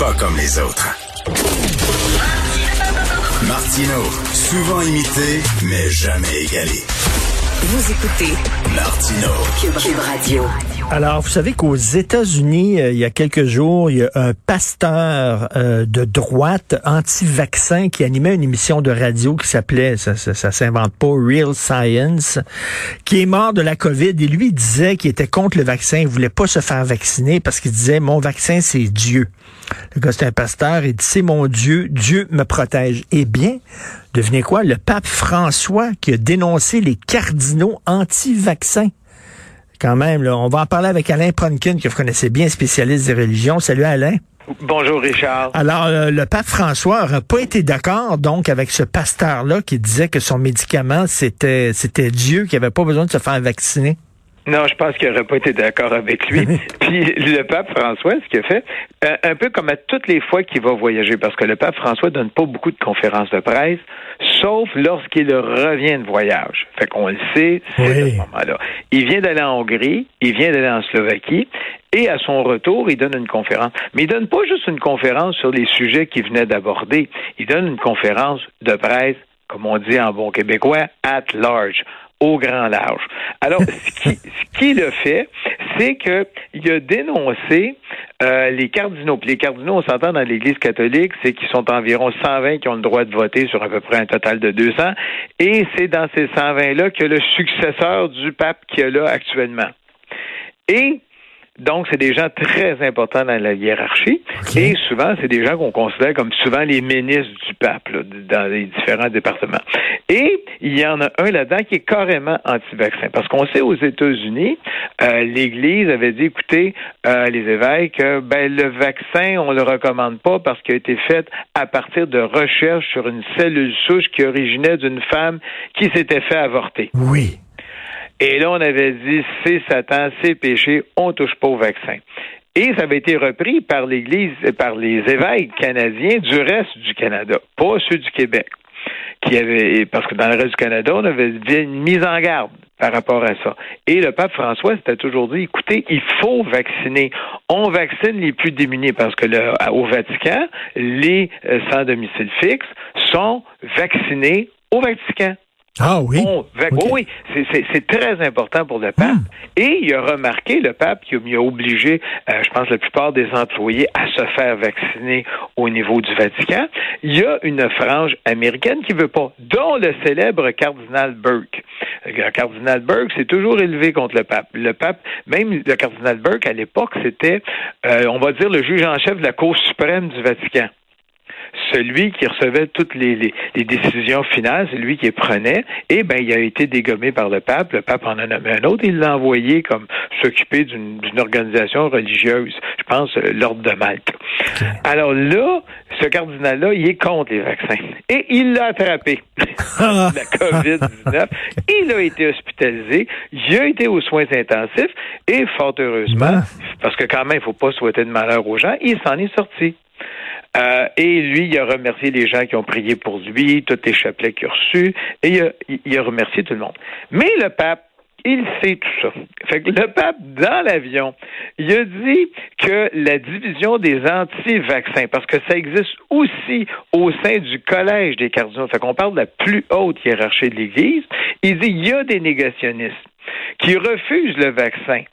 pas comme les autres. Martino, souvent imité, mais jamais égalé. Vous écoutez Martino. Cube, Radio. Alors, vous savez qu'aux États-Unis, euh, il y a quelques jours, il y a un pasteur euh, de droite anti-vaccin qui animait une émission de radio qui s'appelait, ça, ça, ça s'invente pas, Real Science, qui est mort de la COVID. Et lui il disait qu'il était contre le vaccin, il voulait pas se faire vacciner parce qu'il disait, mon vaccin, c'est Dieu. Le gars, c'est un pasteur, il dit, c'est mon Dieu, Dieu me protège. Eh bien, devinez quoi? Le pape François qui a dénoncé les cardinaux anti-vaccins quand même. Là. On va en parler avec Alain Pronkin, que vous connaissez bien, spécialiste des religions. Salut Alain. Bonjour Richard. Alors, euh, le pape François n'a pas été d'accord donc avec ce pasteur-là qui disait que son médicament, c'était c'était Dieu, qui avait pas besoin de se faire vacciner. Non, je pense qu'il n'aurait pas été d'accord avec lui. Puis le pape François, ce qu'il a fait, euh, un peu comme à toutes les fois qu'il va voyager, parce que le pape François donne pas beaucoup de conférences de presse, sauf lorsqu'il revient de voyage. Fait qu'on le sait, c'est Oui. ce moment-là. Il vient d'aller en Hongrie, il vient d'aller en Slovaquie, et à son retour, il donne une conférence. Mais il donne pas juste une conférence sur les sujets qu'il venait d'aborder. Il donne une conférence de presse, comme on dit en bon québécois, at large au grand large. Alors, ce qui- ce qu'il a fait, c'est qu'il a dénoncé euh, les cardinaux. Puis les cardinaux, on s'entend dans l'Église catholique, c'est qu'ils sont environ 120 qui ont le droit de voter sur à peu près un total de 200. Et c'est dans ces 120-là que le successeur du pape qu'il y a là actuellement. Et donc, c'est des gens très importants dans la hiérarchie. Et souvent, c'est des gens qu'on considère comme souvent les ministres du pape là, dans les différents départements. Et il y en a un là-dedans qui est carrément anti-vaccin. Parce qu'on sait aux États-Unis, euh, l'Église avait dit, écoutez, euh, les évêques, euh, ben, le vaccin, on le recommande pas parce qu'il a été fait à partir de recherches sur une cellule souche qui originait d'une femme qui s'était fait avorter. Oui. Et là, on avait dit, c'est Satan, c'est péché, on touche pas au vaccin. Et ça avait été repris par l'Église, par les évêques canadiens du reste du Canada, pas ceux du Québec. Qui avait, parce que dans le reste du Canada, on avait une mise en garde par rapport à ça. Et le pape François s'était toujours dit, écoutez, il faut vacciner. On vaccine les plus démunis parce que le, au Vatican, les euh, sans domicile fixe sont vaccinés au Vatican. Ah oui? Oui, c'est- très important pour le pape. Hmm. Et il a remarqué, le pape, qu'il a- obligé, euh, je pense, la plupart des employés à se faire vacciner au niveau du Vatican. Il y a une frange américaine qui veut pas, dont le célèbre cardinal Burke. Le cardinal Burke s'est toujours élevé contre le pape. Le pape, même le cardinal Burke, à l'époque, c'était, euh, on va dire, le juge en chef de la Cour suprême du Vatican celui qui recevait toutes les, les, les décisions finales, c'est lui qui les prenait, et ben il a été dégommé par le pape. Le pape en a nommé un autre, il l'a envoyé comme s'occuper d'une organisation religieuse, je pense euh, l'ordre de Malte. Alors là, ce cardinal-là, il est contre les vaccins. Et il l'a attrapé, la COVID-19. Il a été hospitalisé, il a été aux soins intensifs, et fort heureusement, Ben. parce que quand même, il faut pas souhaiter de malheur aux gens, il s'en est sorti. Euh, et lui, il a remercié les gens qui ont prié pour lui, tous les chapelets qu'il a reçus, et il a, il a remercié tout le monde. Mais le pape, il sait tout ça. Fait que le pape, dans l'avion, il a dit que la division des anti-vaccins, parce que ça existe aussi au sein du collège des cardinaux, fait qu'on parle de la plus haute hiérarchie de l'Église, il dit il y a des négationnistes qui refusent le vaccin.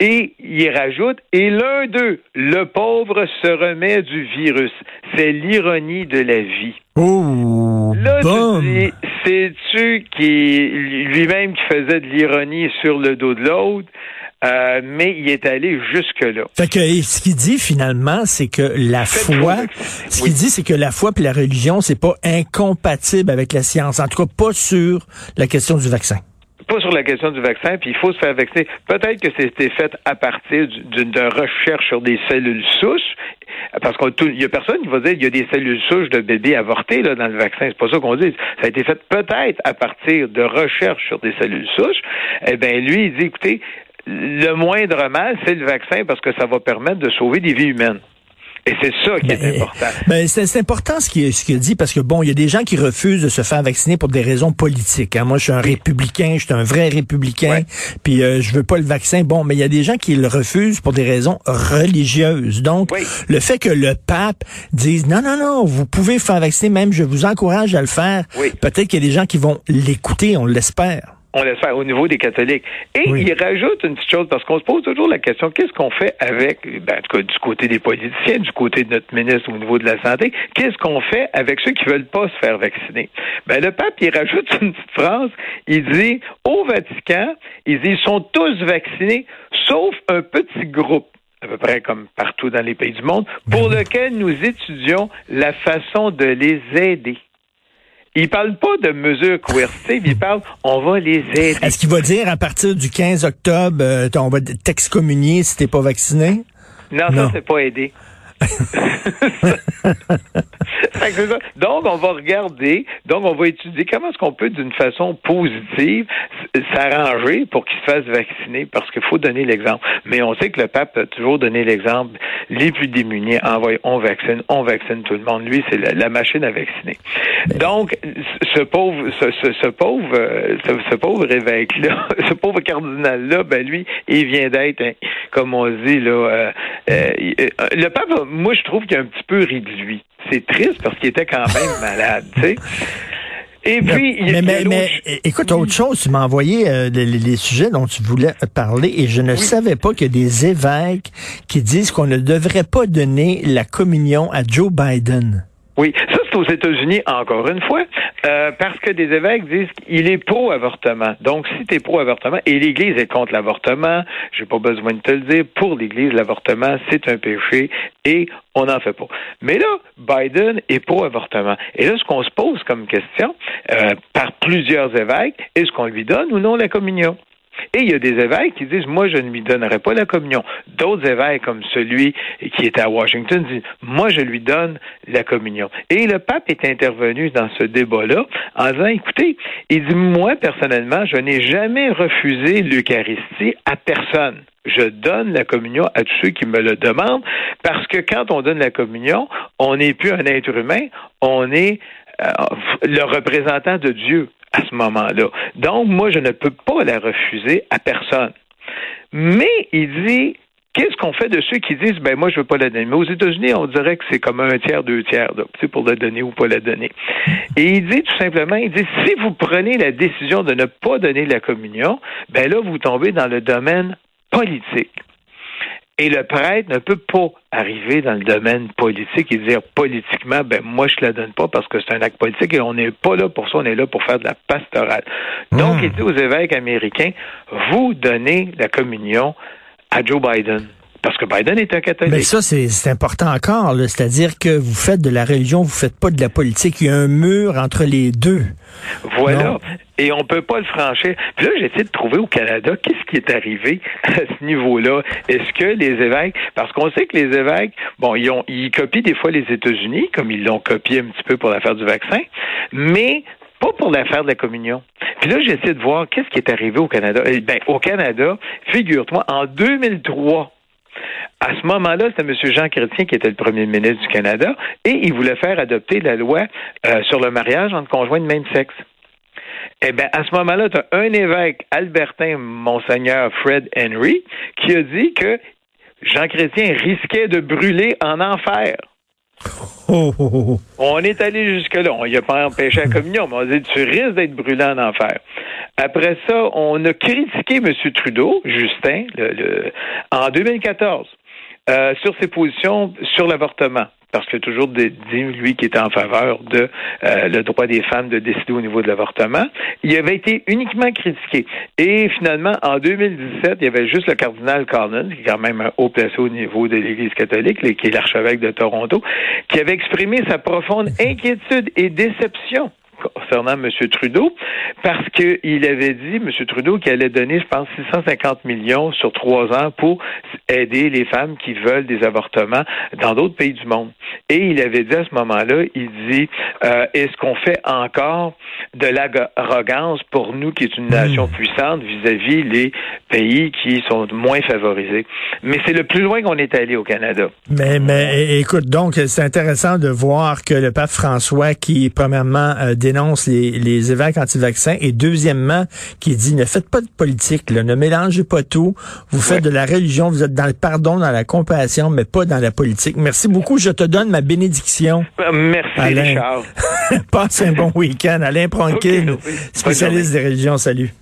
Et il rajoute, et l'un d'eux, le pauvre, se remet du virus. C'est l'ironie de la vie. Oh, Là, c'est-tu qui lui-même qui faisait de l'ironie sur le dos de l'autre, euh, mais il est allé jusque-là. Fait que et ce qu'il dit finalement, c'est que la foi, ce Oui. qu'il dit, c'est que la foi puis la religion, c'est pas incompatible avec la science. En tout cas, pas sur la question du vaccin. Pas sur la question du vaccin, puis il faut se faire vacciner. Peut-être que c'était fait à partir du- d'une recherche sur des cellules souches, parce qu'il y a personne qui va dire qu'il y a des cellules souches de bébés avortés là, dans le vaccin. C'est pas ça qu'on dit. Ça a été fait peut-être à partir de recherches sur des cellules souches. Eh bien, lui, il dit, écoutez, le moindre mal, c'est le vaccin parce que ça va permettre de sauver des vies humaines. Et c'est ça qui est Ben, important. Ben, c'est important ce qu'il ce dit parce que bon, il y a des gens qui refusent de se faire vacciner pour des raisons politiques. hein. Moi, je suis un républicain, je suis un vrai républicain, Ouais. puis euh, je veux pas le vaccin. Bon, mais il y a des gens qui le refusent pour des raisons religieuses. Donc, Oui. le fait que le pape dise non, non, non, vous pouvez faire vacciner, même je vous encourage à le faire. Oui. Peut-être qu'il y a des gens qui vont l'écouter, on l'espère. On laisse faire au niveau des catholiques. Et Oui. il rajoute une petite chose, parce qu'on se pose toujours la question, qu'est-ce qu'on fait avec, ben, en tout cas, du côté des politiciens, du côté de notre ministre au niveau de la santé, qu'est-ce qu'on fait avec ceux qui veulent pas se faire vacciner? Ben, le pape, il rajoute une petite phrase, il dit, au Vatican, il dit, ils sont tous vaccinés, sauf un petit groupe à peu près comme partout dans les pays du monde, pour lequel nous étudions la façon de les aider. Il parle pas de mesures coercitives, il parle on va les aider. Est-ce qu'il va dire à partir du 15 octobre, euh, on va t'excommunier si t'es pas vacciné? Non, Non. ça c'est pas aider. Donc, on va regarder, donc on va étudier comment est-ce qu'on peut, d'une façon positive, s'arranger pour qu'ils se fassent vacciner, parce qu'il faut donner l'exemple. Mais on sait que le pape a toujours donné l'exemple. Les plus démunis, envoyez, on vaccine, on vaccine tout le monde. Lui, c'est la, machine à vacciner. Donc, ce pauvre, ce, pauvre, ce, pauvre évêque-là, ce pauvre cardinal-là, ben lui, il vient d'être, comme on dit, là, euh, euh, euh, le pape, moi, je trouve qu'il a un petit peu lui. C'est triste parce qu'il était quand même malade, tu sais. Et puis, mais, il y a mais, écoute, autre chose, tu m'as envoyé euh, les, sujets dont tu voulais parler et je ne savais pas qu'il y a des évêques qui disent qu'on ne devrait pas donner la communion à Joe Biden. Oui, ça aux États-Unis encore une fois, euh, parce que des évêques disent qu'il est pro-avortement. Donc, si tu es pro-avortement, et l'Église est contre l'avortement, j'ai pas besoin de te le dire, pour l'Église, l'avortement, c'est un péché et on n'en fait pas. Mais là, Biden est pro-avortement. Et là, ce qu'on se pose comme question, euh, par plusieurs évêques, est-ce qu'on lui donne ou non la communion? Et il y a des évêques qui disent, moi, je ne lui donnerai pas la communion. D'autres évêques, comme celui qui était à Washington, disent, moi, je lui donne la communion. Et le pape est intervenu dans ce débat-là en disant, écoutez, il dit, moi, personnellement, je n'ai jamais refusé l'Eucharistie à personne. Je donne la communion à tous ceux qui me le demandent parce que quand on donne la communion, on n'est plus un être humain, on est euh, le représentant de Dieu à ce moment-là. Donc, moi, je ne peux pas la refuser à personne. Mais il dit, qu'est-ce qu'on fait de ceux qui disent, ben moi, je veux pas la donner? Mais aux États-Unis, on dirait que c'est comme un tiers, deux tiers, là, pour la donner ou pas la donner. Et il dit tout simplement, il dit, si vous prenez la décision de ne pas donner la communion, ben là, vous tombez dans le domaine politique. Et le prêtre ne peut pas arriver dans le domaine politique et dire politiquement, ben moi je la donne pas parce que c'est un acte politique et on n'est pas là pour ça, on est là pour faire de la pastorale. Donc Mm. il dit aux évêques américains, vous donnez la communion à Joe Biden. Parce que Biden est un catholique. Mais ça, c'est important encore. C'est-à-dire que vous faites de la religion, vous faites pas de la politique. Il y a un mur entre les deux. Voilà. Non? Et on peut pas le franchir. Puis là, j'essaie de trouver au Canada qu'est-ce qui est arrivé à ce niveau-là? Est-ce que les évêques, parce qu'on sait que les évêques, bon, ils, ont, ils copient des fois les États-Unis, comme ils l'ont copié un petit peu pour l'affaire du vaccin, mais pas pour l'affaire de la communion. Puis là, j'essaie de voir qu'est-ce qui est arrivé au Canada. Eh ben, au Canada, figure-toi, en 2003, à ce moment-là, c'était M. Jean Chrétien qui était le premier ministre du Canada et il voulait faire adopter la loi euh, sur le mariage entre conjoints de même sexe. Eh bien, à ce moment-là, tu as un évêque, Albertin Monseigneur Fred Henry, qui a dit que Jean Chrétien risquait de brûler en enfer. Oh, oh, oh. On est allé jusque-là. On n'y a pas empêché la communion, mais on a dit tu risques d'être brûlé en enfer. Après ça, on a critiqué M. Trudeau, Justin, le, le- en 2014, euh, sur ses positions sur l'avortement. Parce qu'il a toujours dit, lui, qui était en faveur de euh, le droit des femmes de décider au niveau de l'avortement. Il avait été uniquement critiqué. Et finalement, en 2017, il y avait juste le cardinal Collins, qui est quand même un haut placé au niveau de l'Église catholique, qui est l'archevêque de Toronto, qui avait exprimé sa profonde inquiétude et déception concernant M. Trudeau, parce qu'il avait dit, M. Trudeau, qu'il allait donner, je pense, 650 millions sur trois ans pour aider les femmes qui veulent des avortements dans d'autres pays du monde. Et il avait dit à ce moment-là, il dit, euh, est-ce qu'on fait encore de l'arrogance pour nous, qui est une nation hmm. puissante, vis-à-vis les pays qui sont moins favorisés? Mais c'est le plus loin qu'on est allé au Canada. Mais, mais écoute, donc, c'est intéressant de voir que le pape François, qui, premièrement, euh, dénonce les, les évêques anti-vaccins, et deuxièmement, qui dit, ne faites pas de politique, là, ne mélangez pas tout, vous faites de la religion, vous êtes dans le pardon, dans la compassion, mais pas dans la politique. Merci beaucoup, je te donne ma bénédiction. Euh, merci, Alain. Richard. Passe un bon week-end. Alain Pronkin, spécialiste des religions. Salut.